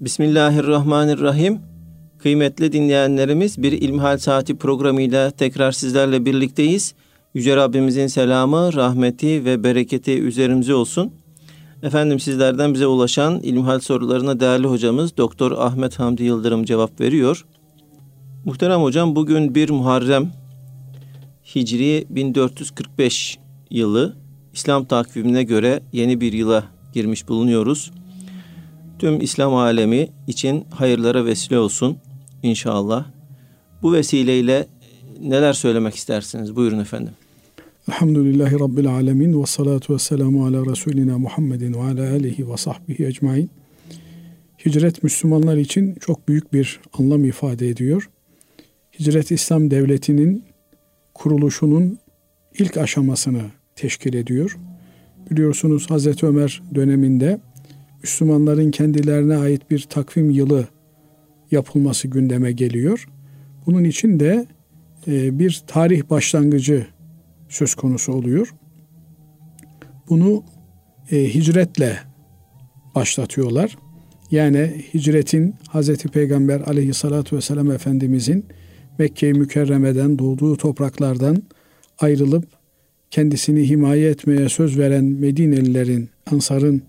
Bismillahirrahmanirrahim. Kıymetli dinleyenlerimiz bir İlmihal Saati programıyla tekrar sizlerle birlikteyiz. Yüce Rabbimizin selamı, rahmeti ve bereketi üzerimize olsun. Efendim sizlerden bize ulaşan İlmihal sorularına değerli hocamız Doktor Ahmet Hamdi Yıldırım cevap veriyor. Muhterem hocam bugün 1 Muharrem Hicri 1445 yılı İslam takvimine göre yeni bir yıla girmiş bulunuyoruz. Tüm İslam alemi için hayırlara vesile olsun inşallah. Bu vesileyle neler söylemek istersiniz? Buyurun efendim. Elhamdülillahi Rabbil alemin ve salatu ve selamu ala Resulina Muhammedin ve ala alihi ve sahbihi ecmain. Hicret Müslümanlar için çok büyük bir anlam ifade ediyor. Hicret İslam Devleti'nin kuruluşunun ilk aşamasını teşkil ediyor. Biliyorsunuz Hazreti Ömer döneminde Müslümanların kendilerine ait bir takvim yılı yapılması gündeme geliyor. Bunun için de e, bir tarih başlangıcı söz konusu oluyor. Bunu e, hicretle başlatıyorlar. Yani hicretin Hazreti Peygamber aleyhissalatu vesselam Efendimizin Mekke-i Mükerreme'den doğduğu topraklardan ayrılıp kendisini himaye etmeye söz veren Medinelilerin, Ansar'ın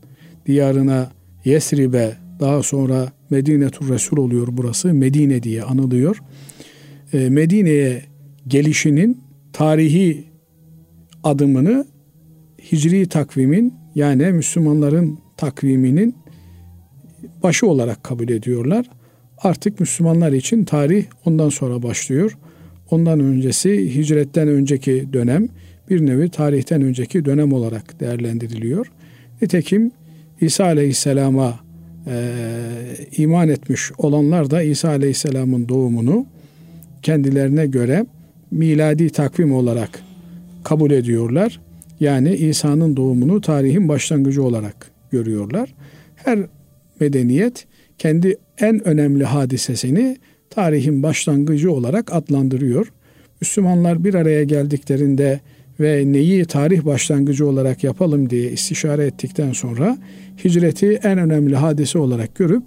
diyarına Yesrib'e daha sonra Medine-tur Resul oluyor burası. Medine diye anılıyor. E, Medine'ye gelişinin tarihi adımını Hicri takvimin yani Müslümanların takviminin başı olarak kabul ediyorlar. Artık Müslümanlar için tarih ondan sonra başlıyor. Ondan öncesi hicretten önceki dönem bir nevi tarihten önceki dönem olarak değerlendiriliyor. Nitekim İsa Aleyhisselam'a e, iman etmiş olanlar da İsa Aleyhisselam'ın doğumunu kendilerine göre miladi takvim olarak kabul ediyorlar. Yani İsa'nın doğumunu tarihin başlangıcı olarak görüyorlar. Her medeniyet kendi en önemli hadisesini tarihin başlangıcı olarak adlandırıyor. Müslümanlar bir araya geldiklerinde ve neyi tarih başlangıcı olarak yapalım diye istişare ettikten sonra hicreti en önemli hadise olarak görüp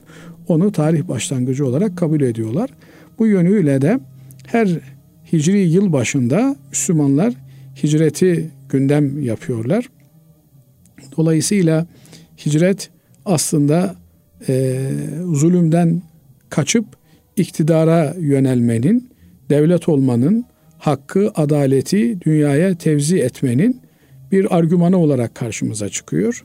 onu tarih başlangıcı olarak kabul ediyorlar. Bu yönüyle de her hicri yıl başında Müslümanlar hicreti gündem yapıyorlar. Dolayısıyla hicret aslında e, zulümden kaçıp iktidara yönelmenin, devlet olmanın, hakkı, adaleti dünyaya tevzi etmenin bir argümanı olarak karşımıza çıkıyor.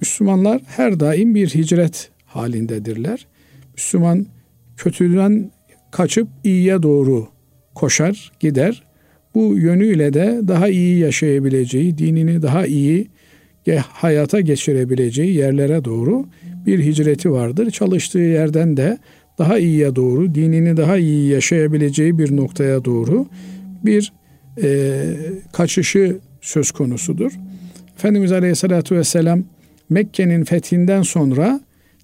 Müslümanlar her daim bir hicret halindedirler. Müslüman kötüden kaçıp iyiye doğru koşar, gider. Bu yönüyle de daha iyi yaşayabileceği, dinini daha iyi hayata geçirebileceği yerlere doğru bir hicreti vardır. Çalıştığı yerden de daha iyiye doğru, dinini daha iyi yaşayabileceği bir noktaya doğru bir e, kaçışı söz konusudur. Efendimiz Aleyhisselatü Vesselam Mekke'nin fethinden sonra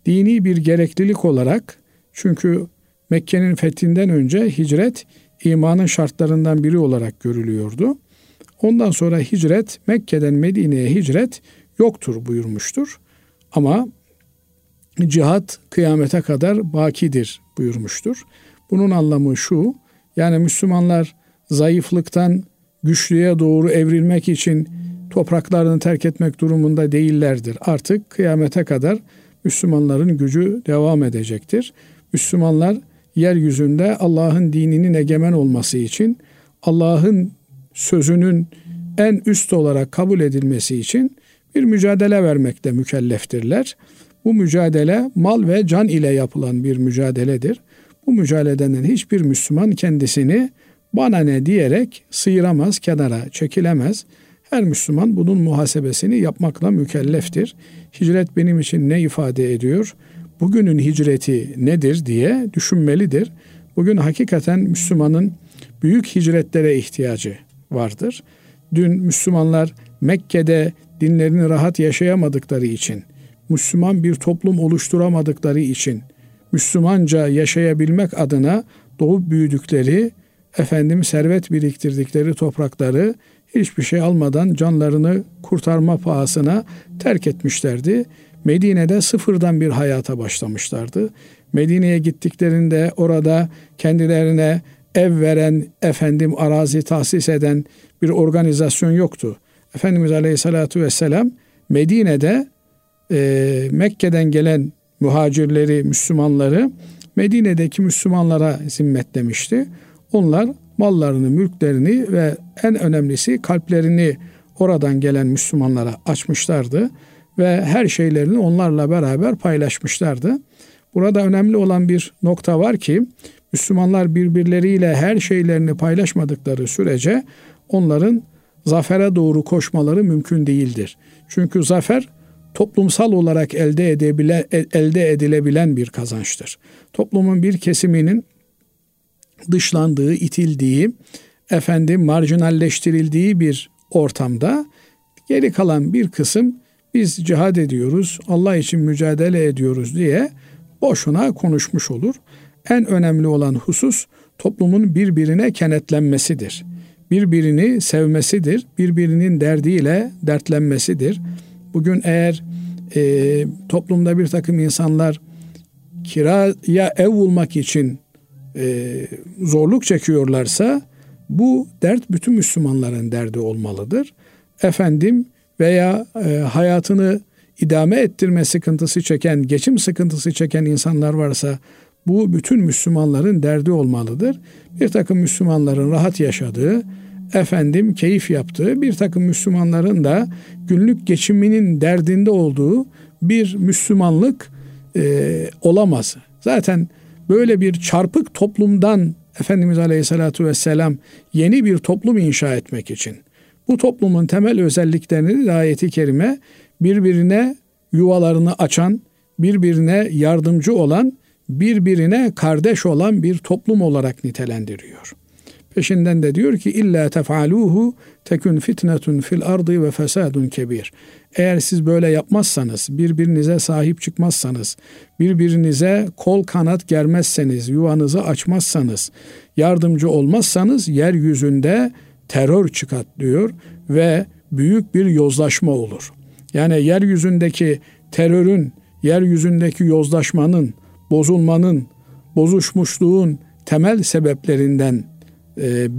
dini bir gereklilik olarak çünkü Mekke'nin fethinden önce hicret imanın şartlarından biri olarak görülüyordu. Ondan sonra hicret Mekke'den Medine'ye hicret yoktur buyurmuştur. Ama cihat kıyamete kadar bakidir buyurmuştur. Bunun anlamı şu yani Müslümanlar zayıflıktan güçlüye doğru evrilmek için topraklarını terk etmek durumunda değillerdir. Artık kıyamete kadar Müslümanların gücü devam edecektir. Müslümanlar yeryüzünde Allah'ın dininin egemen olması için Allah'ın sözünün en üst olarak kabul edilmesi için bir mücadele vermekte mükelleftirler. Bu mücadele mal ve can ile yapılan bir mücadeledir. Bu mücadeleden hiçbir Müslüman kendisini bana ne diyerek sıyıramaz, kenara çekilemez. Her Müslüman bunun muhasebesini yapmakla mükelleftir. Hicret benim için ne ifade ediyor? Bugünün hicreti nedir diye düşünmelidir. Bugün hakikaten Müslümanın büyük hicretlere ihtiyacı vardır. Dün Müslümanlar Mekke'de dinlerini rahat yaşayamadıkları için, Müslüman bir toplum oluşturamadıkları için, Müslümanca yaşayabilmek adına doğup büyüdükleri efendim servet biriktirdikleri toprakları hiçbir şey almadan canlarını kurtarma pahasına terk etmişlerdi. Medine'de sıfırdan bir hayata başlamışlardı. Medine'ye gittiklerinde orada kendilerine ev veren, efendim arazi tahsis eden bir organizasyon yoktu. Efendimiz Aleyhisselatü Vesselam Medine'de e, Mekke'den gelen muhacirleri, Müslümanları Medine'deki Müslümanlara zimmetlemişti. Onlar mallarını, mülklerini ve en önemlisi kalplerini oradan gelen Müslümanlara açmışlardı ve her şeylerini onlarla beraber paylaşmışlardı. Burada önemli olan bir nokta var ki Müslümanlar birbirleriyle her şeylerini paylaşmadıkları sürece onların zafere doğru koşmaları mümkün değildir. Çünkü zafer toplumsal olarak elde edebile, elde edilebilen bir kazançtır. Toplumun bir kesiminin dışlandığı, itildiği, efendim marjinalleştirildiği bir ortamda geri kalan bir kısım biz cihad ediyoruz, Allah için mücadele ediyoruz diye boşuna konuşmuş olur. En önemli olan husus toplumun birbirine kenetlenmesidir. Birbirini sevmesidir, birbirinin derdiyle dertlenmesidir. Bugün eğer e, toplumda bir takım insanlar kiraya ev bulmak için e, zorluk çekiyorlarsa bu dert bütün Müslümanların derdi olmalıdır. Efendim veya e, hayatını idame ettirme sıkıntısı çeken, geçim sıkıntısı çeken insanlar varsa bu bütün Müslümanların derdi olmalıdır. Bir takım Müslümanların rahat yaşadığı, efendim keyif yaptığı, bir takım Müslümanların da günlük geçiminin derdinde olduğu bir Müslümanlık e, olamaz. Zaten böyle bir çarpık toplumdan Efendimiz Aleyhisselatü Vesselam yeni bir toplum inşa etmek için bu toplumun temel özelliklerini de ayeti kerime birbirine yuvalarını açan, birbirine yardımcı olan, birbirine kardeş olan bir toplum olarak nitelendiriyor. Peşinden de diyor ki illa tefaluhu tekun fitnetun fil ardı ve fesadun kebir. Eğer siz böyle yapmazsanız, birbirinize sahip çıkmazsanız, birbirinize kol kanat germezseniz, yuvanızı açmazsanız, yardımcı olmazsanız yeryüzünde terör çıkartlıyor ve büyük bir yozlaşma olur. Yani yeryüzündeki terörün, yeryüzündeki yozlaşmanın, bozulmanın, bozuşmuşluğun temel sebeplerinden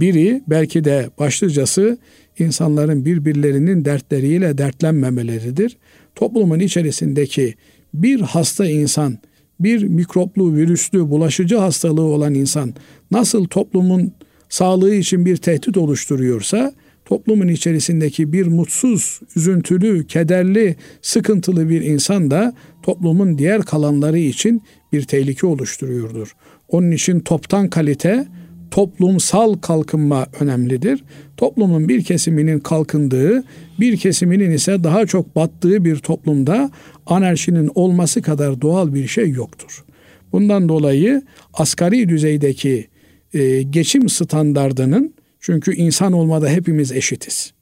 biri belki de başlıcası insanların birbirlerinin dertleriyle dertlenmemeleridir. Toplumun içerisindeki bir hasta insan, bir mikroplu, virüslü, bulaşıcı hastalığı olan insan nasıl toplumun sağlığı için bir tehdit oluşturuyorsa toplumun içerisindeki bir mutsuz, üzüntülü, kederli, sıkıntılı bir insan da toplumun diğer kalanları için bir tehlike oluşturuyordur. Onun için toptan kalite, toplumsal kalkınma önemlidir. Toplumun bir kesiminin kalkındığı, bir kesiminin ise daha çok battığı bir toplumda anarşinin olması kadar doğal bir şey yoktur. Bundan dolayı asgari düzeydeki e, geçim standardının çünkü insan olmada hepimiz eşitiz.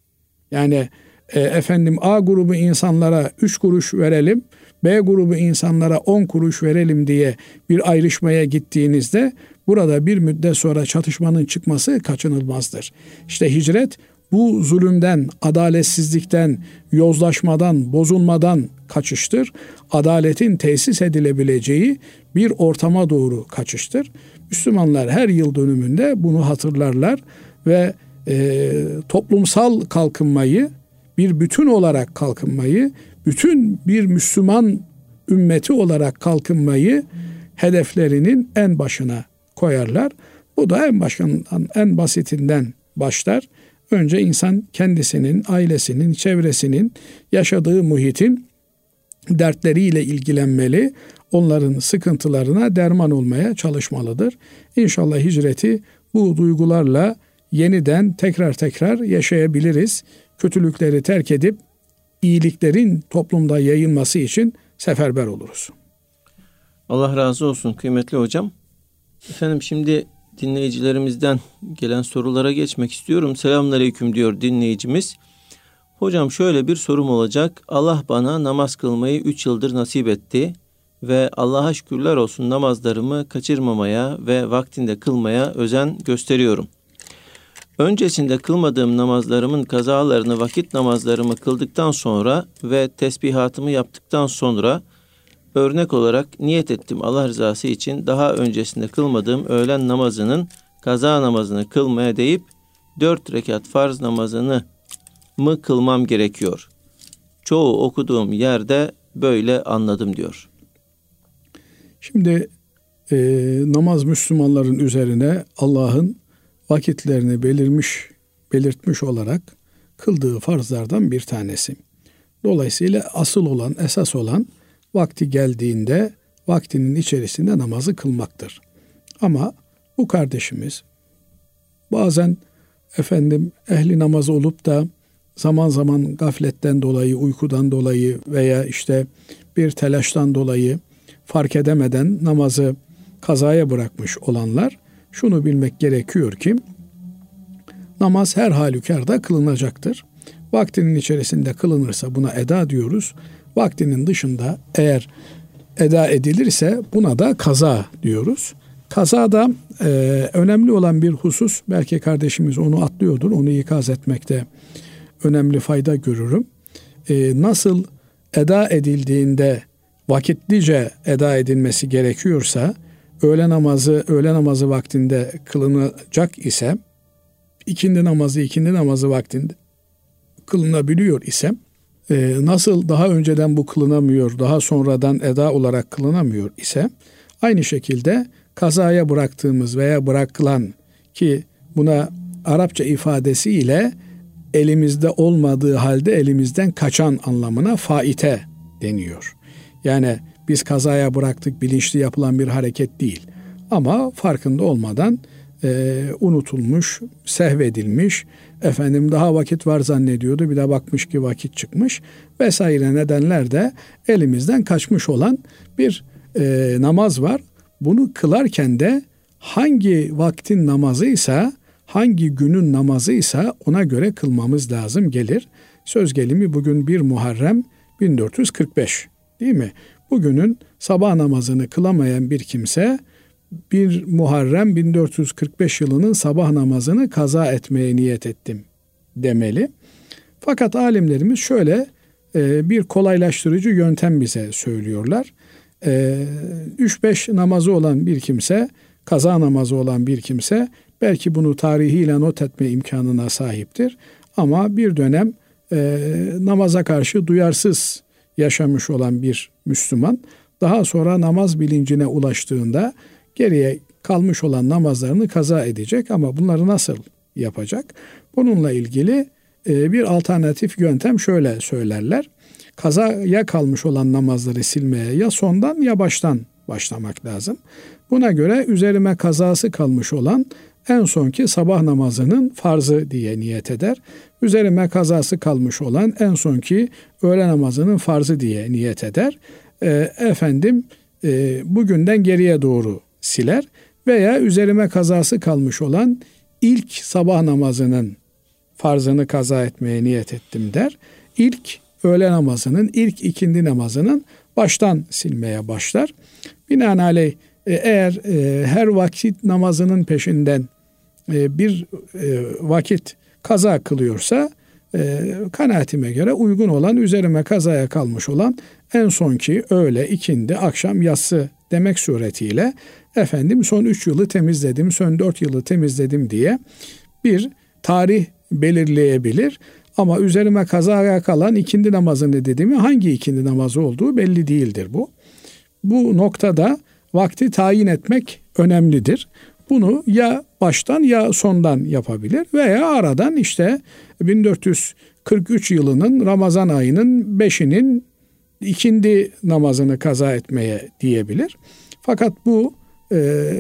Yani e, efendim A grubu insanlara 3 kuruş verelim, B grubu insanlara 10 kuruş verelim diye bir ayrışmaya gittiğinizde burada bir müddet sonra çatışmanın çıkması kaçınılmazdır. İşte hicret bu zulümden, adaletsizlikten, yozlaşmadan, bozulmadan kaçıştır. Adaletin tesis edilebileceği bir ortama doğru kaçıştır. Müslümanlar her yıl dönümünde bunu hatırlarlar ve e, toplumsal kalkınmayı, bir bütün olarak kalkınmayı, bütün bir Müslüman ümmeti olarak kalkınmayı hedeflerinin en başına koyarlar. Bu da en başından, en basitinden başlar. Önce insan kendisinin, ailesinin, çevresinin, yaşadığı muhitin dertleriyle ilgilenmeli. Onların sıkıntılarına derman olmaya çalışmalıdır. İnşallah hicreti bu duygularla yeniden tekrar tekrar yaşayabiliriz. Kötülükleri terk edip iyiliklerin toplumda yayılması için seferber oluruz. Allah razı olsun kıymetli hocam. Efendim şimdi dinleyicilerimizden gelen sorulara geçmek istiyorum. Selamünaleyküm diyor dinleyicimiz. Hocam şöyle bir sorum olacak. Allah bana namaz kılmayı 3 yıldır nasip etti ve Allah'a şükürler olsun namazlarımı kaçırmamaya ve vaktinde kılmaya özen gösteriyorum. Öncesinde kılmadığım namazlarımın kazalarını vakit namazlarımı kıldıktan sonra ve tesbihatımı yaptıktan sonra örnek olarak niyet ettim Allah rızası için daha öncesinde kılmadığım öğlen namazının kaza namazını kılmaya deyip dört rekat farz namazını mı kılmam gerekiyor? Çoğu okuduğum yerde böyle anladım diyor. Şimdi e, namaz Müslümanların üzerine Allah'ın vakitlerini belirmiş, belirtmiş olarak kıldığı farzlardan bir tanesi. Dolayısıyla asıl olan, esas olan vakti geldiğinde vaktinin içerisinde namazı kılmaktır. Ama bu kardeşimiz bazen efendim ehli namaz olup da zaman zaman gafletten dolayı, uykudan dolayı veya işte bir telaştan dolayı fark edemeden namazı kazaya bırakmış olanlar şunu bilmek gerekiyor ki namaz her halükarda kılınacaktır. Vaktinin içerisinde kılınırsa buna eda diyoruz. Vaktinin dışında eğer eda edilirse buna da kaza diyoruz. Kazada e, önemli olan bir husus belki kardeşimiz onu atlıyordur onu ikaz etmekte önemli fayda görürüm. E, nasıl eda edildiğinde vakitlice eda edilmesi gerekiyorsa öğle namazı öğle namazı vaktinde kılınacak ise ikindi namazı ikindi namazı vaktinde kılınabiliyor ise e, nasıl daha önceden bu kılınamıyor, daha sonradan eda olarak kılınamıyor ise aynı şekilde kazaya bıraktığımız veya bırakılan ki buna Arapça ifadesiyle elimizde olmadığı halde elimizden kaçan anlamına faite deniyor. Yani biz kazaya bıraktık bilinçli yapılan bir hareket değil. Ama farkında olmadan e, unutulmuş, sehvedilmiş, efendim daha vakit var zannediyordu bir de bakmış ki vakit çıkmış vesaire nedenler de elimizden kaçmış olan bir e, namaz var. Bunu kılarken de hangi vaktin namazıysa, hangi günün namazıysa ona göre kılmamız lazım gelir. Söz gelimi bugün 1 Muharrem 1445 değil mi? Bugünün sabah namazını kılamayan bir kimse bir Muharrem 1445 yılının sabah namazını kaza etmeye niyet ettim demeli. Fakat alimlerimiz şöyle e, bir kolaylaştırıcı yöntem bize söylüyorlar. 3-5 e, namazı olan bir kimse, kaza namazı olan bir kimse belki bunu tarihiyle not etme imkanına sahiptir. Ama bir dönem e, namaza karşı duyarsız yaşamış olan bir Müslüman daha sonra namaz bilincine ulaştığında geriye kalmış olan namazlarını kaza edecek ama bunları nasıl yapacak? Bununla ilgili e, bir alternatif yöntem şöyle söylerler. Kazaya kalmış olan namazları silmeye ya sondan ya baştan başlamak lazım. Buna göre üzerime kazası kalmış olan en sonki sabah namazının farzı diye niyet eder. Üzerime kazası kalmış olan en sonki öğle namazının farzı diye niyet eder. E, efendim e, bugünden geriye doğru siler veya üzerime kazası kalmış olan ilk sabah namazının farzını kaza etmeye niyet ettim der. İlk öğle namazının, ilk ikindi namazının baştan silmeye başlar. Binaenaleyh e, eğer e, her vakit namazının peşinden e, bir vakit kaza kılıyorsa kanaatime göre uygun olan üzerime kazaya kalmış olan en sonki öğle, ikindi, akşam, yatsı demek suretiyle efendim son 3 yılı temizledim, son 4 yılı temizledim diye bir tarih belirleyebilir. Ama üzerime kazaya kalan ikindi namazını dediğimi hangi ikindi namazı olduğu belli değildir bu. Bu noktada vakti tayin etmek önemlidir. Bunu ya baştan ya sondan yapabilir veya aradan işte 1443 yılının Ramazan ayının 5'inin ikindi namazını kaza etmeye diyebilir. Fakat bu e,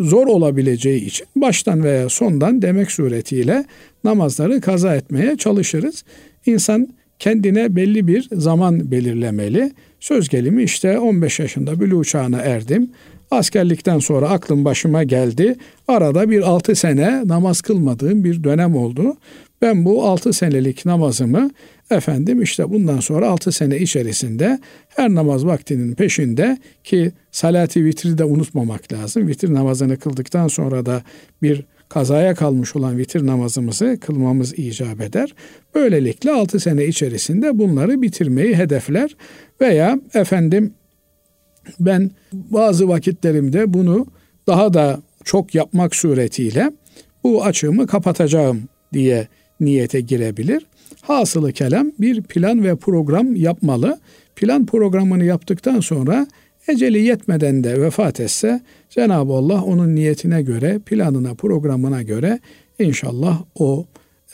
zor olabileceği için baştan veya sondan demek suretiyle namazları kaza etmeye çalışırız. İnsan kendine belli bir zaman belirlemeli. Söz gelimi işte 15 yaşında bülü çağına erdim. Askerlikten sonra aklım başıma geldi. Arada bir 6 sene namaz kılmadığım bir dönem oldu. Ben bu 6 senelik namazımı efendim işte bundan sonra 6 sene içerisinde her namaz vaktinin peşinde ki salati vitri de unutmamak lazım. Vitir namazını kıldıktan sonra da bir kazaya kalmış olan vitir namazımızı kılmamız icap eder. Böylelikle 6 sene içerisinde bunları bitirmeyi hedefler veya efendim ben bazı vakitlerimde bunu daha da çok yapmak suretiyle bu açığımı kapatacağım diye niyete girebilir. Hasılı kelam bir plan ve program yapmalı. Plan programını yaptıktan sonra eceli yetmeden de vefat etse Cenab-ı Allah onun niyetine göre, planına, programına göre inşallah o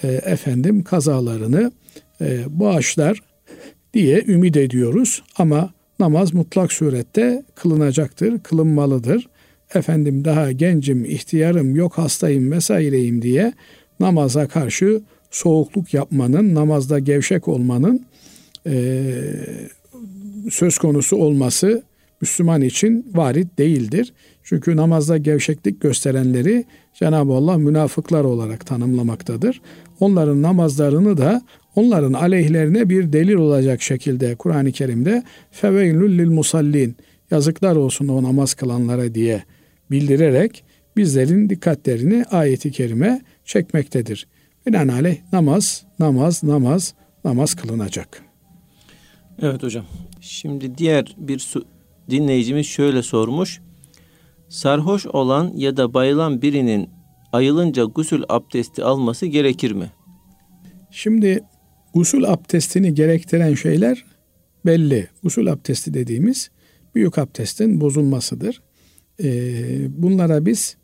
e, efendim kazalarını e, bağışlar diye ümit ediyoruz. Ama namaz mutlak surette kılınacaktır, kılınmalıdır. Efendim daha gencim, ihtiyarım, yok hastayım vesaireyim diye namaza karşı soğukluk yapmanın, namazda gevşek olmanın e, söz konusu olması Müslüman için varit değildir. Çünkü namazda gevşeklik gösterenleri Cenab-ı Allah münafıklar olarak tanımlamaktadır. Onların namazlarını da onların aleyhlerine bir delil olacak şekilde Kur'an-ı Kerim'de feveylül lil musallin yazıklar olsun o namaz kılanlara diye bildirerek bizlerin dikkatlerini ayeti kerime çekmektedir. Binaenaleyh namaz, namaz, namaz, namaz kılınacak. Evet hocam. Şimdi diğer bir dinleyicimiz şöyle sormuş. Sarhoş olan ya da bayılan birinin ayılınca gusül abdesti alması gerekir mi? Şimdi gusül abdestini gerektiren şeyler belli. Gusül abdesti dediğimiz büyük abdestin bozulmasıdır. Ee, bunlara biz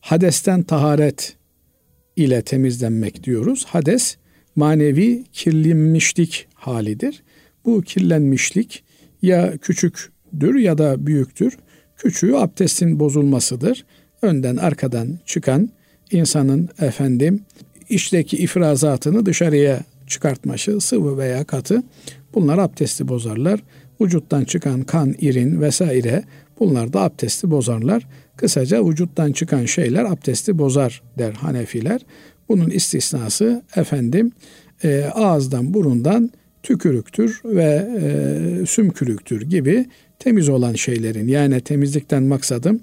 hadesten taharet ile temizlenmek diyoruz. Hades manevi kirlenmişlik halidir. Bu kirlenmişlik ya küçüktür ya da büyüktür. Küçüğü abdestin bozulmasıdır. Önden arkadan çıkan insanın efendim içteki ifrazatını dışarıya çıkartması sıvı veya katı bunlar abdesti bozarlar. Vücuttan çıkan kan, irin vesaire bunlar da abdesti bozarlar. Kısaca vücuttan çıkan şeyler abdesti bozar der Hanefiler. Bunun istisnası efendim e, ağızdan burundan tükürüktür ve e, sümkürüktür gibi temiz olan şeylerin yani temizlikten maksadım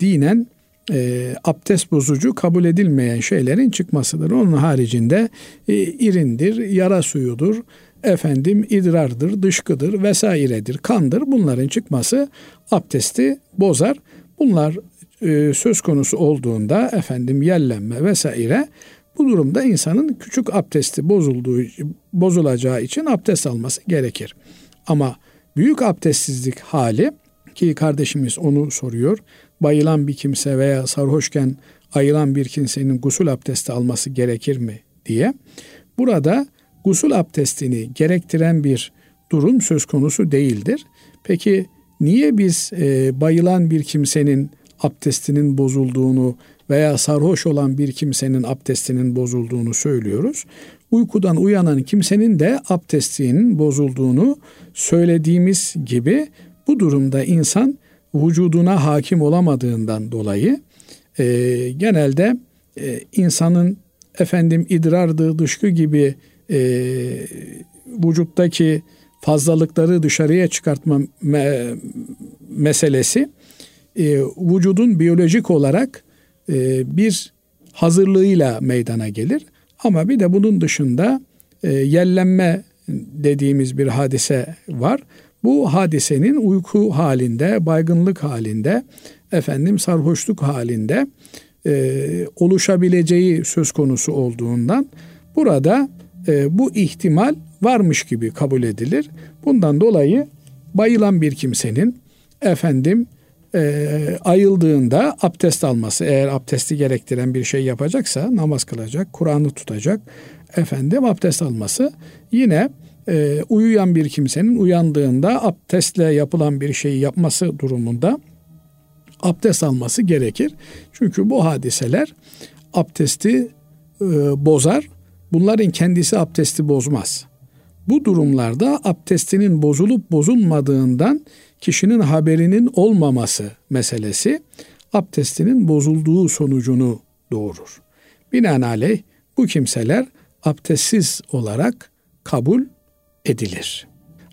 dinen e, abdest bozucu kabul edilmeyen şeylerin çıkmasıdır. Onun haricinde e, irindir, yara suyudur, efendim idrardır, dışkıdır vesairedir, kandır. Bunların çıkması abdesti bozar. Bunlar e, söz konusu olduğunda efendim yellenme vesaire bu durumda insanın küçük abdesti bozulduğu bozulacağı için abdest alması gerekir. Ama büyük abdestsizlik hali ki kardeşimiz onu soruyor. Bayılan bir kimse veya sarhoşken ayılan bir kimsenin gusül abdesti alması gerekir mi diye. Burada gusül abdestini gerektiren bir durum söz konusu değildir. Peki niye biz e, bayılan bir kimsenin abdestinin bozulduğunu veya sarhoş olan bir kimsenin abdestinin bozulduğunu söylüyoruz. Uykudan uyanan kimsenin de abdestinin bozulduğunu söylediğimiz gibi bu durumda insan vücuduna hakim olamadığından dolayı e, genelde e, insanın efendim idrardı, dışkı gibi e, vücuttaki fazlalıkları dışarıya çıkartma me- meselesi e, vücudun biyolojik olarak e, bir hazırlığıyla meydana gelir. Ama bir de bunun dışında e, yellenme dediğimiz bir hadise var. Bu hadisenin uyku halinde, baygınlık halinde, efendim sarhoşluk halinde e, oluşabileceği söz konusu olduğundan burada e, bu ihtimal varmış gibi kabul edilir. Bundan dolayı bayılan bir kimsenin efendim e, ayıldığında abdest alması eğer abdesti gerektiren bir şey yapacaksa namaz kılacak, Kur'an'ı tutacak efendim abdest alması yine e, uyuyan bir kimsenin uyandığında abdestle yapılan bir şeyi yapması durumunda abdest alması gerekir. Çünkü bu hadiseler abdesti e, bozar. Bunların kendisi abdesti bozmaz. Bu durumlarda abdestinin bozulup bozulmadığından kişinin haberinin olmaması meselesi abdestinin bozulduğu sonucunu doğurur. Binaenaleyh bu kimseler abdestsiz olarak kabul edilir.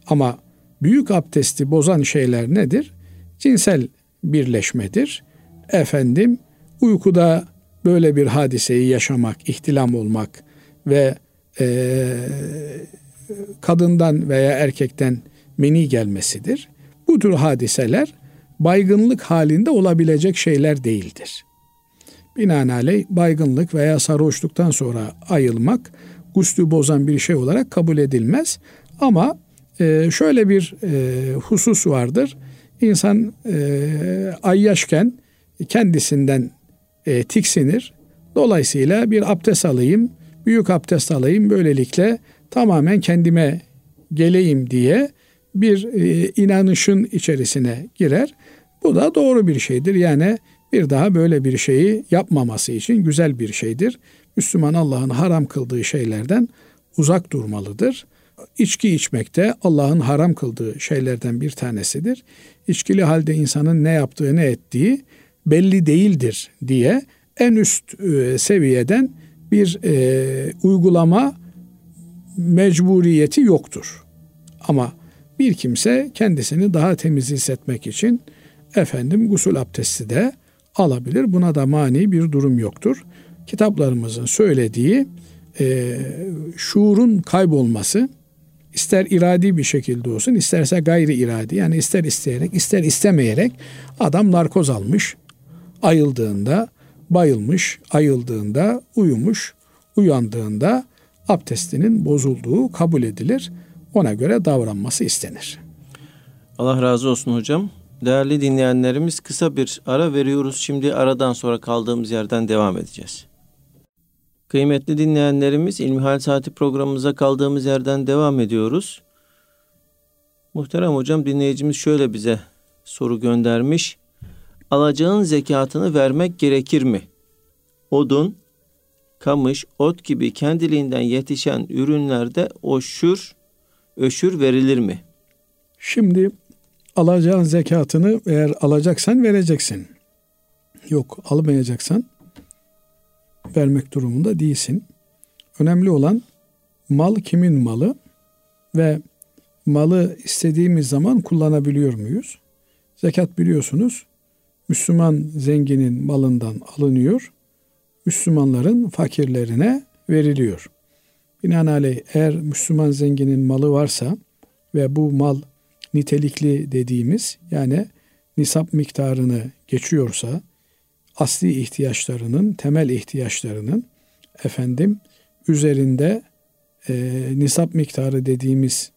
Ama büyük abdesti bozan şeyler nedir? Cinsel birleşmedir. Efendim uykuda böyle bir hadiseyi yaşamak, ihtilam olmak ve e, kadından veya erkekten meni gelmesidir. Bu tür hadiseler baygınlık halinde olabilecek şeyler değildir. Binaenaleyh baygınlık veya sarhoşluktan sonra ayılmak guslü bozan bir şey olarak kabul edilmez. Ama e, şöyle bir e, husus vardır. İnsan e, ayyaşken kendisinden e, tiksinir. Dolayısıyla bir abdest alayım, büyük abdest alayım. Böylelikle tamamen kendime geleyim diye bir e, inanışın içerisine girer. Bu da doğru bir şeydir. Yani bir daha böyle bir şeyi yapmaması için güzel bir şeydir. Müslüman Allah'ın haram kıldığı şeylerden uzak durmalıdır. İçki içmek de Allah'ın haram kıldığı şeylerden bir tanesidir. İçkili halde insanın ne yaptığı ne ettiği belli değildir diye en üst e, seviyeden bir e, uygulama mecburiyeti yoktur. Ama bir kimse kendisini daha temiz hissetmek için efendim gusül abdesti de alabilir. Buna da mani bir durum yoktur. Kitaplarımızın söylediği e, şuurun kaybolması ister iradi bir şekilde olsun isterse gayri iradi yani ister isteyerek ister istemeyerek adam narkoz almış ayıldığında bayılmış ayıldığında uyumuş uyandığında abdestinin bozulduğu kabul edilir. Ona göre davranması istenir. Allah razı olsun hocam. Değerli dinleyenlerimiz kısa bir ara veriyoruz. Şimdi aradan sonra kaldığımız yerden devam edeceğiz. Kıymetli dinleyenlerimiz İlmihal Saati programımıza kaldığımız yerden devam ediyoruz. Muhterem hocam dinleyicimiz şöyle bize soru göndermiş. Alacağın zekatını vermek gerekir mi? Odun, kamış, ot gibi kendiliğinden yetişen ürünlerde oşür, öşür verilir mi? Şimdi alacağın zekatını eğer alacaksan vereceksin. Yok almayacaksan vermek durumunda değilsin. Önemli olan mal kimin malı ve malı istediğimiz zaman kullanabiliyor muyuz? Zekat biliyorsunuz Müslüman zenginin malından alınıyor, Müslümanların fakirlerine veriliyor. Binaenaleyh eğer Müslüman zenginin malı varsa ve bu mal nitelikli dediğimiz yani nisap miktarını geçiyorsa asli ihtiyaçlarının, temel ihtiyaçlarının efendim üzerinde e, nisap miktarı dediğimiz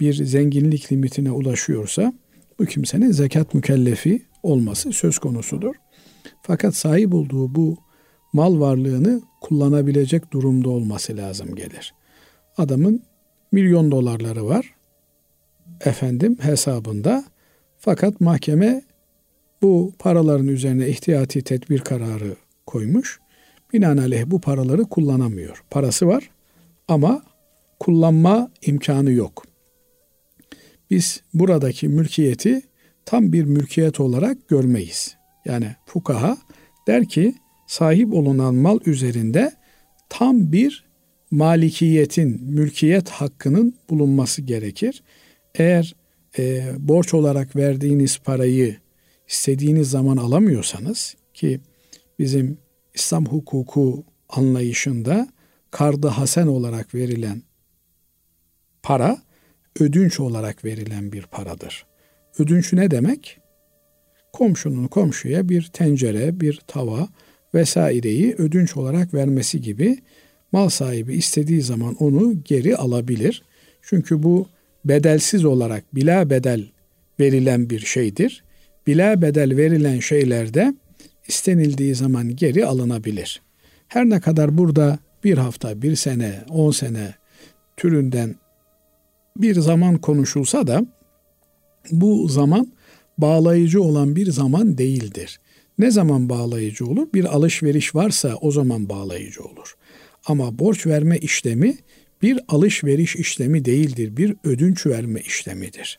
bir zenginlik limitine ulaşıyorsa bu kimsenin zekat mükellefi olması söz konusudur. Fakat sahip olduğu bu mal varlığını kullanabilecek durumda olması lazım gelir. Adamın milyon dolarları var efendim hesabında fakat mahkeme bu paraların üzerine ihtiyati tedbir kararı koymuş. Binaenaleyh bu paraları kullanamıyor. Parası var ama kullanma imkanı yok. Biz buradaki mülkiyeti tam bir mülkiyet olarak görmeyiz. Yani fukaha der ki sahip olunan mal üzerinde tam bir malikiyetin, mülkiyet hakkının bulunması gerekir. Eğer e, borç olarak verdiğiniz parayı istediğiniz zaman alamıyorsanız ki bizim İslam hukuku anlayışında kardı hasen olarak verilen para ödünç olarak verilen bir paradır. Ödünç ne demek? Komşunun komşuya bir tencere, bir tava vesaireyi ödünç olarak vermesi gibi mal sahibi istediği zaman onu geri alabilir. Çünkü bu bedelsiz olarak bila bedel verilen bir şeydir. Bila bedel verilen şeylerde istenildiği zaman geri alınabilir. Her ne kadar burada bir hafta, bir sene, on sene türünden bir zaman konuşulsa da bu zaman bağlayıcı olan bir zaman değildir. Ne zaman bağlayıcı olur? Bir alışveriş varsa o zaman bağlayıcı olur. Ama borç verme işlemi bir alışveriş işlemi değildir. Bir ödünç verme işlemidir.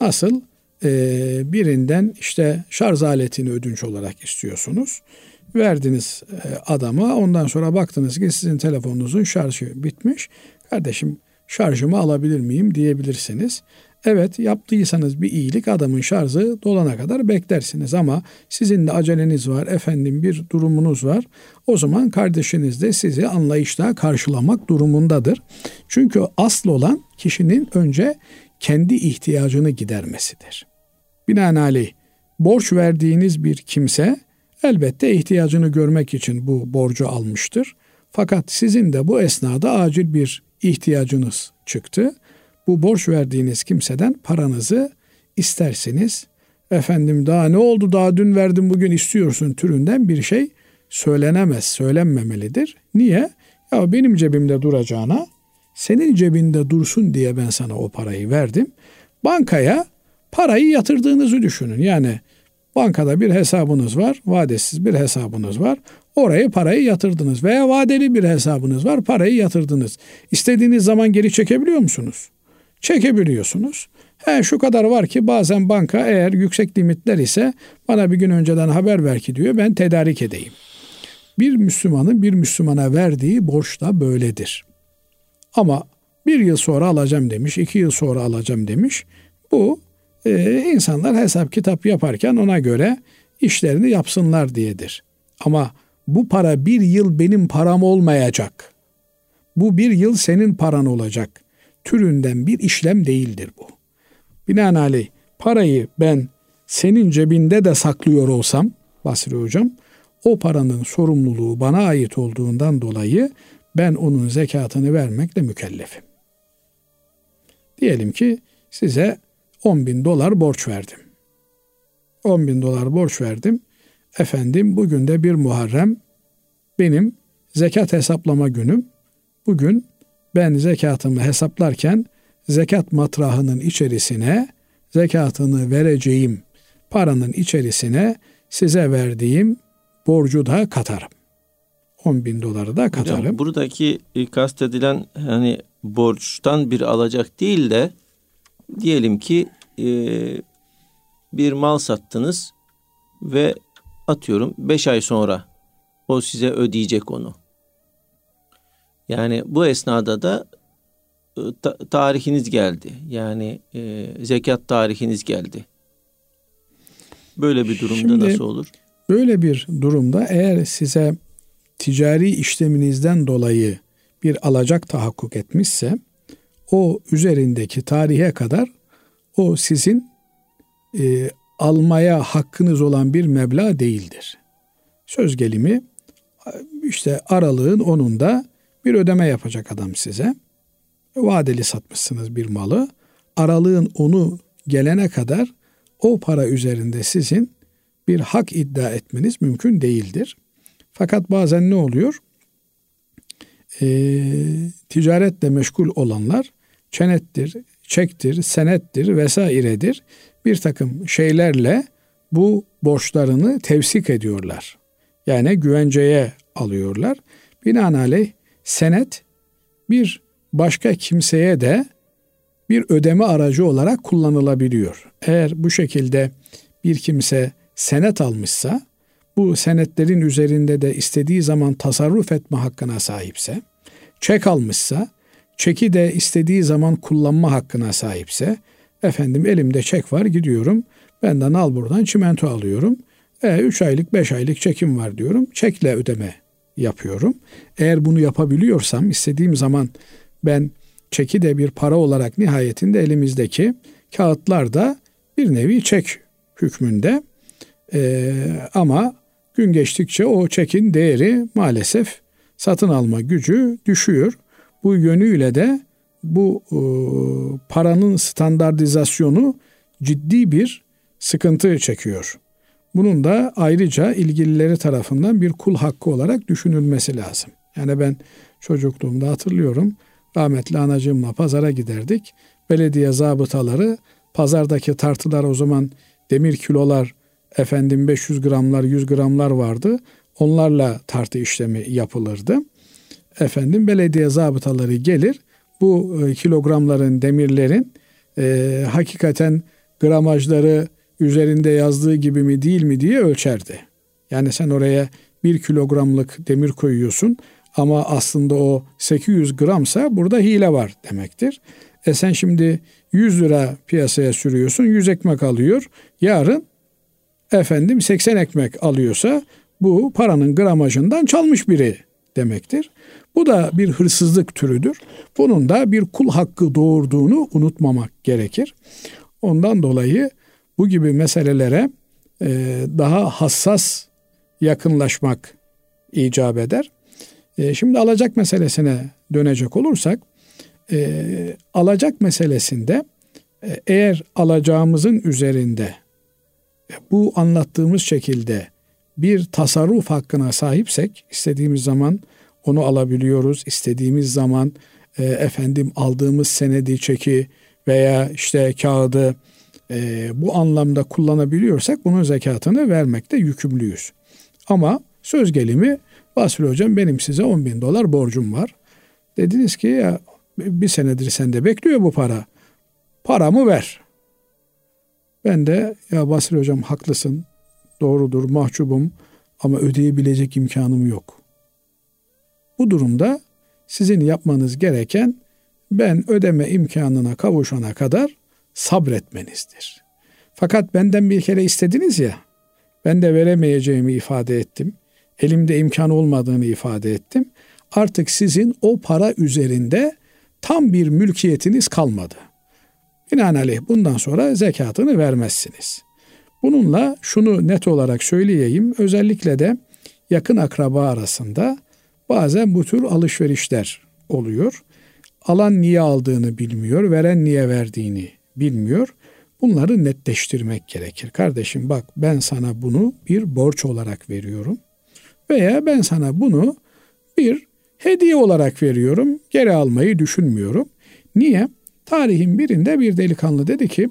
Nasıl? Ee, birinden işte şarj aletini ödünç olarak istiyorsunuz. Verdiniz e, adama ondan sonra baktınız ki sizin telefonunuzun şarjı bitmiş. Kardeşim şarjımı alabilir miyim diyebilirsiniz. Evet yaptıysanız bir iyilik adamın şarjı dolana kadar beklersiniz ama sizin de aceleniz var efendim bir durumunuz var. O zaman kardeşiniz de sizi anlayışla karşılamak durumundadır. Çünkü asıl olan kişinin önce kendi ihtiyacını gidermesidir. Binaenaleyh borç verdiğiniz bir kimse elbette ihtiyacını görmek için bu borcu almıştır. Fakat sizin de bu esnada acil bir ihtiyacınız çıktı. Bu borç verdiğiniz kimseden paranızı isterseniz efendim daha ne oldu daha dün verdim bugün istiyorsun türünden bir şey söylenemez, söylenmemelidir. Niye? Ya benim cebimde duracağına senin cebinde dursun diye ben sana o parayı verdim. Bankaya parayı yatırdığınızı düşünün. Yani bankada bir hesabınız var, vadesiz bir hesabınız var. Oraya parayı yatırdınız veya vadeli bir hesabınız var, parayı yatırdınız. İstediğiniz zaman geri çekebiliyor musunuz? Çekebiliyorsunuz. He şu kadar var ki bazen banka eğer yüksek limitler ise bana bir gün önceden haber ver ki diyor ben tedarik edeyim. Bir Müslümanın bir Müslümana verdiği borç da böyledir. Ama bir yıl sonra alacağım demiş, iki yıl sonra alacağım demiş. Bu e, insanlar hesap kitap yaparken ona göre işlerini yapsınlar diyedir. Ama bu para bir yıl benim param olmayacak. Bu bir yıl senin paran olacak. Türünden bir işlem değildir bu. Binaenaleyh parayı ben senin cebinde de saklıyor olsam Basri Hocam o paranın sorumluluğu bana ait olduğundan dolayı ben onun zekatını vermekle mükellefim. Diyelim ki size 10 bin dolar borç verdim. 10 bin dolar borç verdim. Efendim bugün de bir Muharrem benim zekat hesaplama günüm. Bugün ben zekatımı hesaplarken zekat matrahının içerisine zekatını vereceğim paranın içerisine size verdiğim borcu da katarım. 10 bin doları da katarım. Hocam, buradaki kastedilen hani borçtan bir alacak değil de diyelim ki e, bir mal sattınız ve atıyorum 5 ay sonra o size ödeyecek onu. Yani bu esnada da e, ta- tarihiniz geldi. Yani e, zekat tarihiniz geldi. Böyle bir durumda Şimdi, nasıl olur? Böyle bir durumda eğer size ticari işleminizden dolayı bir alacak tahakkuk etmişse o üzerindeki tarihe kadar o sizin e, almaya hakkınız olan bir meblağ değildir. Söz gelimi işte aralığın onunda bir ödeme yapacak adam size. Vadeli satmışsınız bir malı. Aralığın onu gelene kadar o para üzerinde sizin bir hak iddia etmeniz mümkün değildir. Fakat bazen ne oluyor? Ee, ticaretle meşgul olanlar çenettir, çektir, senettir vesairedir bir takım şeylerle bu borçlarını tevsik ediyorlar. Yani güvenceye alıyorlar. Binaenaleyh senet bir başka kimseye de bir ödeme aracı olarak kullanılabiliyor. Eğer bu şekilde bir kimse senet almışsa bu senetlerin üzerinde de istediği zaman tasarruf etme hakkına sahipse, çek almışsa, çeki de istediği zaman kullanma hakkına sahipse, efendim elimde çek var gidiyorum, benden al buradan çimento alıyorum, e, 3 aylık 5 aylık çekim var diyorum, çekle ödeme yapıyorum. Eğer bunu yapabiliyorsam istediğim zaman ben çeki de bir para olarak nihayetinde elimizdeki kağıtlar da bir nevi çek hükmünde. Ee, ama gün geçtikçe o çekin değeri maalesef satın alma gücü düşüyor. Bu yönüyle de bu e, paranın standartizasyonu ciddi bir sıkıntı çekiyor. Bunun da ayrıca ilgilileri tarafından bir kul hakkı olarak düşünülmesi lazım. Yani ben çocukluğumda hatırlıyorum rahmetli anacığımla pazara giderdik. Belediye zabıtaları pazardaki tartılar o zaman demir kilolar efendim 500 gramlar 100 gramlar vardı. Onlarla tartı işlemi yapılırdı. Efendim belediye zabıtaları gelir bu e, kilogramların demirlerin e, hakikaten gramajları üzerinde yazdığı gibi mi değil mi diye ölçerdi. Yani sen oraya bir kilogramlık demir koyuyorsun ama aslında o 800 gramsa burada hile var demektir. E sen şimdi 100 lira piyasaya sürüyorsun 100 ekmek alıyor. Yarın efendim 80 ekmek alıyorsa bu paranın gramajından çalmış biri demektir. Bu da bir hırsızlık türüdür. Bunun da bir kul hakkı doğurduğunu unutmamak gerekir. Ondan dolayı bu gibi meselelere e, daha hassas yakınlaşmak icap eder. E, şimdi alacak meselesine dönecek olursak, e, alacak meselesinde eğer alacağımızın üzerinde bu anlattığımız şekilde bir tasarruf hakkına sahipsek istediğimiz zaman onu alabiliyoruz. İstediğimiz zaman e, efendim aldığımız senedi, çeki veya işte kağıdı e, bu anlamda kullanabiliyorsak bunun zekatını vermekte yükümlüyüz. Ama söz gelimi Basri Hocam benim size 10 bin dolar borcum var. Dediniz ki ya bir senedir sende bekliyor bu para. Paramı ver. Ben de ya Basri Hocam haklısın, doğrudur, mahcubum ama ödeyebilecek imkanım yok. Bu durumda sizin yapmanız gereken ben ödeme imkanına kavuşana kadar sabretmenizdir. Fakat benden bir kere istediniz ya, ben de veremeyeceğimi ifade ettim. Elimde imkan olmadığını ifade ettim. Artık sizin o para üzerinde tam bir mülkiyetiniz kalmadı. Binaenaleyh bundan sonra zekatını vermezsiniz. Bununla şunu net olarak söyleyeyim. Özellikle de yakın akraba arasında bazen bu tür alışverişler oluyor. Alan niye aldığını bilmiyor, veren niye verdiğini bilmiyor. Bunları netleştirmek gerekir. Kardeşim bak ben sana bunu bir borç olarak veriyorum. Veya ben sana bunu bir hediye olarak veriyorum. Geri almayı düşünmüyorum. Niye? Tarihin birinde bir delikanlı dedi ki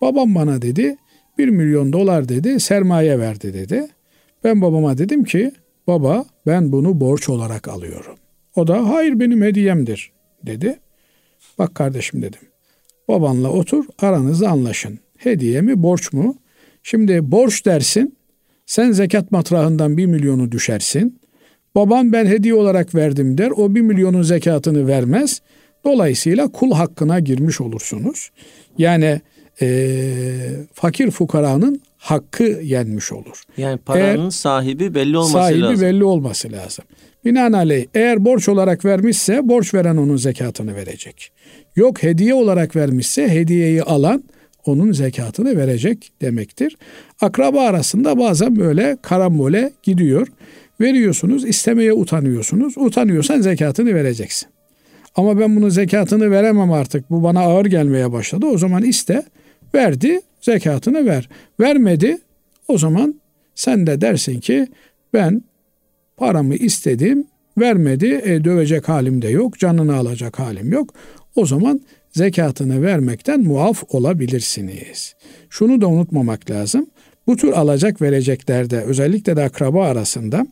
babam bana dedi 1 milyon dolar dedi sermaye verdi dedi. Ben babama dedim ki baba ben bunu borç olarak alıyorum. O da hayır benim hediyemdir dedi. Bak kardeşim dedim. Babanla otur aranızda anlaşın. Hediye mi borç mu? Şimdi borç dersin. Sen zekat matrahından bir milyonu düşersin. Baban ben hediye olarak verdim der. O bir milyonun zekatını vermez. Dolayısıyla kul hakkına girmiş olursunuz. Yani e, fakir fukaranın hakkı yenmiş olur. Yani paranın eğer, sahibi belli olması sahibi lazım. Sahibi belli olması lazım. Binaenaleyh eğer borç olarak vermişse borç veren onun zekatını verecek. Yok hediye olarak vermişse hediyeyi alan onun zekatını verecek demektir. Akraba arasında bazen böyle karambole gidiyor. Veriyorsunuz, istemeye utanıyorsunuz. Utanıyorsan zekatını vereceksin. Ama ben bunun zekatını veremem artık. Bu bana ağır gelmeye başladı. O zaman iste. Verdi, zekatını ver. Vermedi. O zaman sen de dersin ki ben paramı istedim, vermedi. E, dövecek halim de yok, canını alacak halim yok. O zaman zekatını vermekten muaf olabilirsiniz. Şunu da unutmamak lazım. Bu tür alacak vereceklerde özellikle de akraba arasında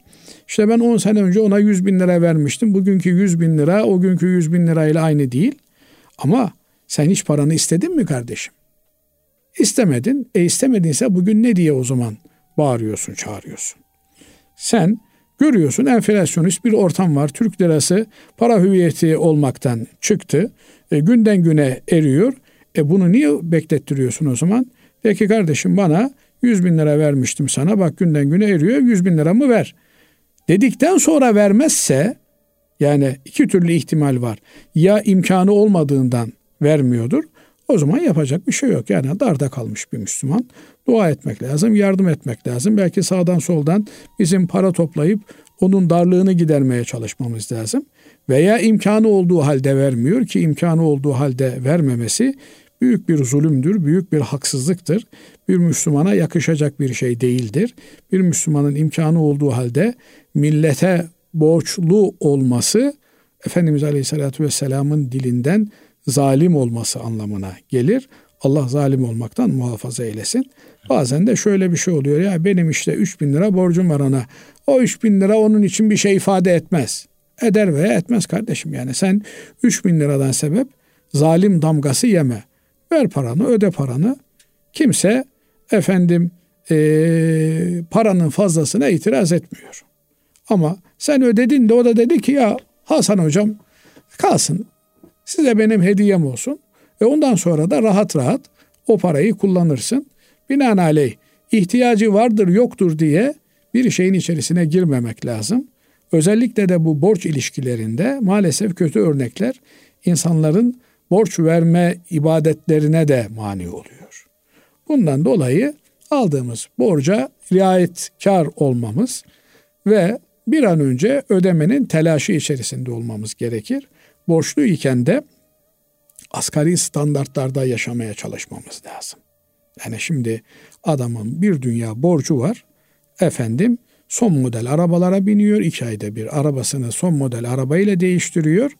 işte ben 10 sene önce ona 100 bin lira vermiştim. Bugünkü 100 bin lira o günkü 100 bin lirayla aynı değil. Ama sen hiç paranı istedin mi kardeşim? İstemedin. E istemedinse bugün ne diye o zaman bağırıyorsun, çağırıyorsun? Sen görüyorsun enflasyonist bir ortam var. Türk lirası para hüviyeti olmaktan çıktı. E, günden güne eriyor. E bunu niye beklettiriyorsun o zaman? De ki kardeşim bana 100 bin lira vermiştim sana bak günden güne eriyor 100 bin liramı ver. Dedikten sonra vermezse yani iki türlü ihtimal var. Ya imkanı olmadığından vermiyordur. O zaman yapacak bir şey yok. Yani darda kalmış bir Müslüman. Dua etmek lazım, yardım etmek lazım. Belki sağdan soldan bizim para toplayıp onun darlığını gidermeye çalışmamız lazım. Veya imkanı olduğu halde vermiyor ki imkanı olduğu halde vermemesi büyük bir zulümdür, büyük bir haksızlıktır. Bir Müslümana yakışacak bir şey değildir. Bir Müslümanın imkanı olduğu halde millete borçlu olması Efendimiz Aleyhisselatü Vesselam'ın dilinden zalim olması anlamına gelir. Allah zalim olmaktan muhafaza eylesin. Bazen de şöyle bir şey oluyor ya benim işte 3 bin lira borcum var ona. O 3 bin lira onun için bir şey ifade etmez. Eder veya etmez kardeşim yani sen 3 bin liradan sebep zalim damgası yeme. Ver paranı öde paranı. Kimse efendim e, paranın fazlasına itiraz etmiyor. Ama sen ödedin de o da dedi ki ya Hasan hocam kalsın size benim hediyem olsun. Ve ondan sonra da rahat rahat o parayı kullanırsın. Binaenaleyh ihtiyacı vardır yoktur diye bir şeyin içerisine girmemek lazım. Özellikle de bu borç ilişkilerinde maalesef kötü örnekler insanların borç verme ibadetlerine de mani oluyor. Bundan dolayı aldığımız borca riayetkar olmamız ve bir an önce ödemenin telaşı içerisinde olmamız gerekir. Borçlu iken de asgari standartlarda yaşamaya çalışmamız lazım. Yani şimdi adamın bir dünya borcu var. Efendim son model arabalara biniyor. iki ayda bir arabasını son model arabayla değiştiriyor.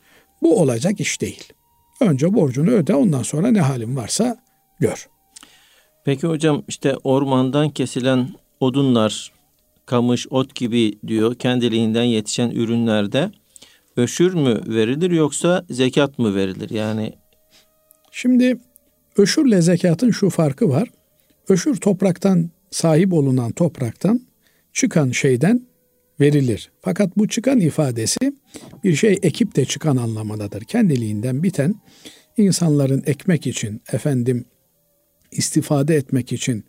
Bu olacak iş değil. Önce borcunu öde ondan sonra ne halin varsa gör. Peki hocam işte ormandan kesilen odunlar, kamış, ot gibi diyor kendiliğinden yetişen ürünlerde öşür mü verilir yoksa zekat mı verilir? Yani Şimdi öşürle zekatın şu farkı var. Öşür topraktan sahip olunan topraktan çıkan şeyden verilir. Fakat bu çıkan ifadesi bir şey ekip de çıkan anlamındadır. Kendiliğinden biten insanların ekmek için efendim istifade etmek için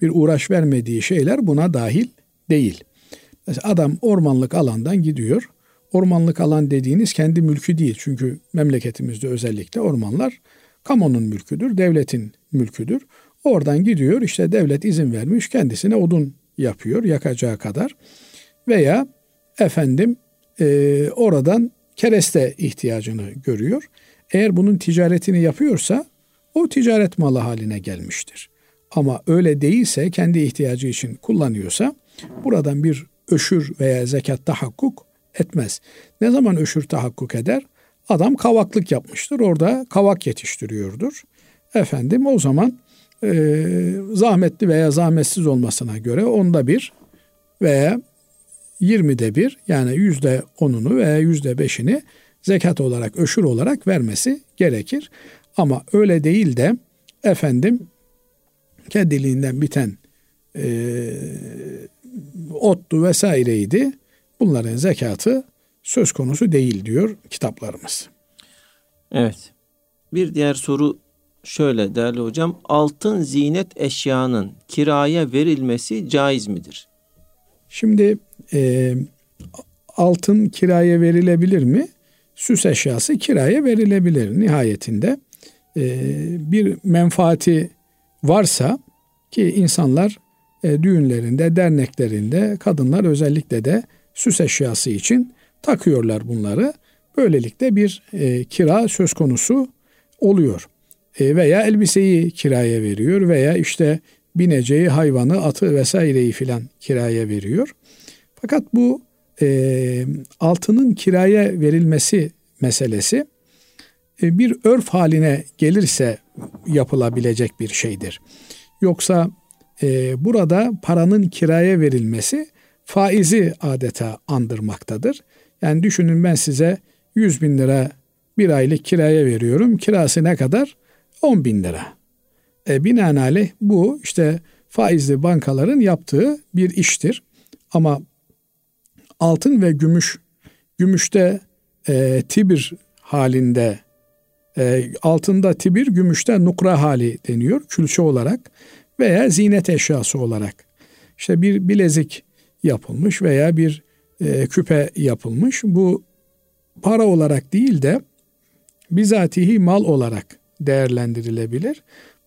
bir uğraş vermediği şeyler buna dahil değil. Mesela adam ormanlık alandan gidiyor. Ormanlık alan dediğiniz kendi mülkü değil. Çünkü memleketimizde özellikle ormanlar kamunun mülküdür, devletin mülküdür. Oradan gidiyor işte devlet izin vermiş kendisine odun yapıyor yakacağı kadar. Veya efendim e, oradan kereste ihtiyacını görüyor. Eğer bunun ticaretini yapıyorsa o ticaret malı haline gelmiştir. Ama öyle değilse kendi ihtiyacı için kullanıyorsa buradan bir öşür veya zekat tahakkuk etmez. Ne zaman öşür tahakkuk eder? Adam kavaklık yapmıştır. Orada kavak yetiştiriyordur. Efendim o zaman e, zahmetli veya zahmetsiz olmasına göre onda bir veya yirmide bir yani yüzde onunu veya yüzde beşini zekat olarak, öşür olarak vermesi gerekir. Ama öyle değil de efendim kendiliğinden biten e, ottu vesaireydi. Bunların zekatı söz konusu değil diyor kitaplarımız. Evet. Bir diğer soru şöyle değerli hocam. Altın zinet eşyanın kiraya verilmesi caiz midir? Şimdi e, altın kiraya verilebilir mi? Süs eşyası kiraya verilebilir. Nihayetinde e, bir menfaati varsa ki insanlar e, düğünlerinde, derneklerinde kadınlar özellikle de süs eşyası için takıyorlar bunları. Böylelikle bir e, kira söz konusu oluyor. E, veya elbiseyi kiraya veriyor veya işte bineceği hayvanı, atı vesaireyi filan kiraya veriyor. Fakat bu e, altının kiraya verilmesi meselesi e, bir örf haline gelirse yapılabilecek bir şeydir. Yoksa e, burada paranın kiraya verilmesi faizi adeta andırmaktadır. Yani düşünün ben size 100 bin lira bir aylık kiraya veriyorum. Kirası ne kadar? 10 bin lira. E, binaenaleyh bu işte faizli bankaların yaptığı bir iştir. Ama altın ve gümüş, gümüşte e, tibir halinde, e, altında tibir, gümüşte nukra hali deniyor külçe olarak veya zinet eşyası olarak. İşte bir bilezik yapılmış veya bir e, küpe yapılmış. Bu para olarak değil de bizatihi mal olarak değerlendirilebilir.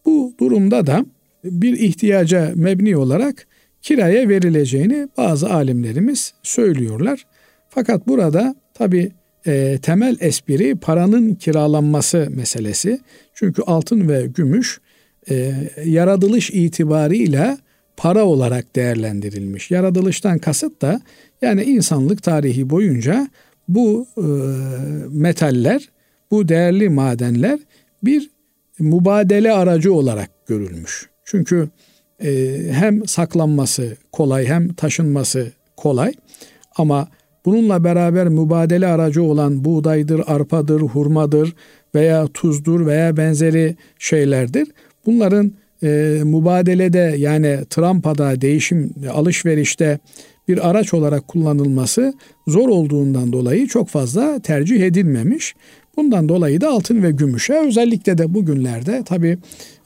Bu durumda da bir ihtiyaca mebni olarak kiraya verileceğini bazı alimlerimiz söylüyorlar. Fakat burada tabi e, temel espri paranın kiralanması meselesi. Çünkü altın ve gümüş e, yaratılış itibarıyla para olarak değerlendirilmiş. Yaratılıştan kasıt da yani insanlık tarihi boyunca bu e, metaller, bu değerli madenler bir mubadele aracı olarak görülmüş. Çünkü e, hem saklanması kolay hem taşınması kolay ama bununla beraber mübadele aracı olan buğdaydır, arpadır, hurmadır veya tuzdur veya benzeri şeylerdir. Bunların e, mübadelede yani trampada, değişim, alışverişte bir araç olarak kullanılması zor olduğundan dolayı çok fazla tercih edilmemiş. Bundan dolayı da altın ve gümüşe özellikle de bugünlerde tabi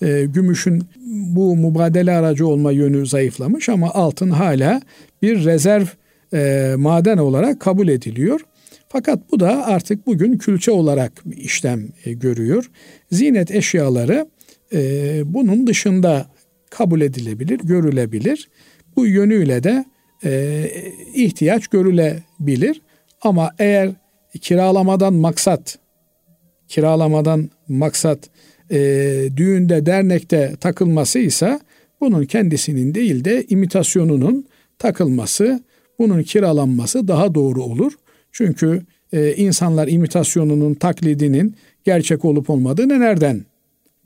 e, gümüşün bu mubadele aracı olma yönü zayıflamış ama altın hala bir rezerv e, maden olarak kabul ediliyor. Fakat bu da artık bugün külçe olarak işlem e, görüyor. Zinet eşyaları e, bunun dışında kabul edilebilir, görülebilir. Bu yönüyle de e, ihtiyaç görülebilir. Ama eğer kiralamadan maksat, kiralamadan maksat e, düğünde, dernekte takılması ise bunun kendisinin değil de imitasyonunun takılması, bunun kiralanması daha doğru olur. Çünkü e, insanlar imitasyonunun, taklidinin gerçek olup olmadığını nereden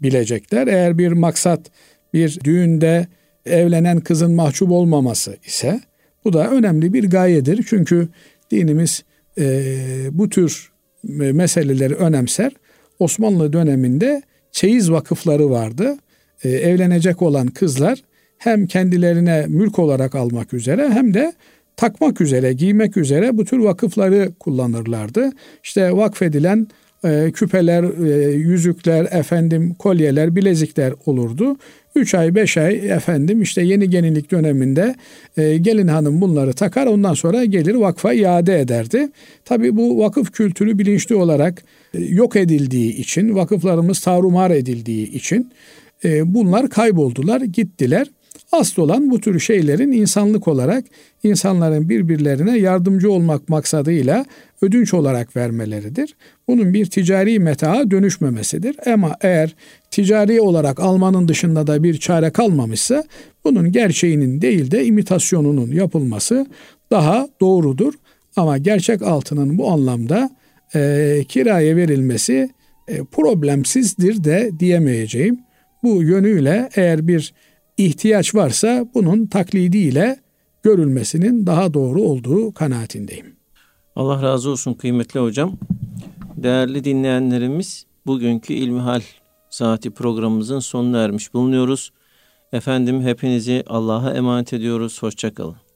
bilecekler? Eğer bir maksat bir düğünde evlenen kızın mahcup olmaması ise bu da önemli bir gayedir. Çünkü dinimiz e, bu tür meseleleri önemser. Osmanlı döneminde çeyiz vakıfları vardı. E, evlenecek olan kızlar hem kendilerine mülk olarak almak üzere hem de takmak üzere, giymek üzere bu tür vakıfları kullanırlardı. İşte vakfedilen e, küpeler, e, yüzükler, efendim kolyeler, bilezikler olurdu. 3 ay 5 ay efendim işte yeni gelinlik döneminde e, gelin hanım bunları takar ondan sonra gelir vakfa iade ederdi. Tabi bu vakıf kültürü bilinçli olarak e, yok edildiği için vakıflarımız tarumar edildiği için e, bunlar kayboldular gittiler. Asıl olan bu tür şeylerin insanlık olarak insanların birbirlerine yardımcı olmak maksadıyla ödünç olarak vermeleridir. Bunun bir ticari metaa dönüşmemesidir. Ama eğer ticari olarak almanın dışında da bir çare kalmamışsa bunun gerçeğinin değil de imitasyonunun yapılması daha doğrudur. Ama gerçek altının bu anlamda e, kiraya verilmesi e, problemsizdir de diyemeyeceğim. Bu yönüyle eğer bir ihtiyaç varsa bunun taklidiyle görülmesinin daha doğru olduğu kanaatindeyim. Allah razı olsun kıymetli hocam. Değerli dinleyenlerimiz bugünkü İlmihal Saati programımızın sonuna ermiş bulunuyoruz. Efendim hepinizi Allah'a emanet ediyoruz. Hoşçakalın.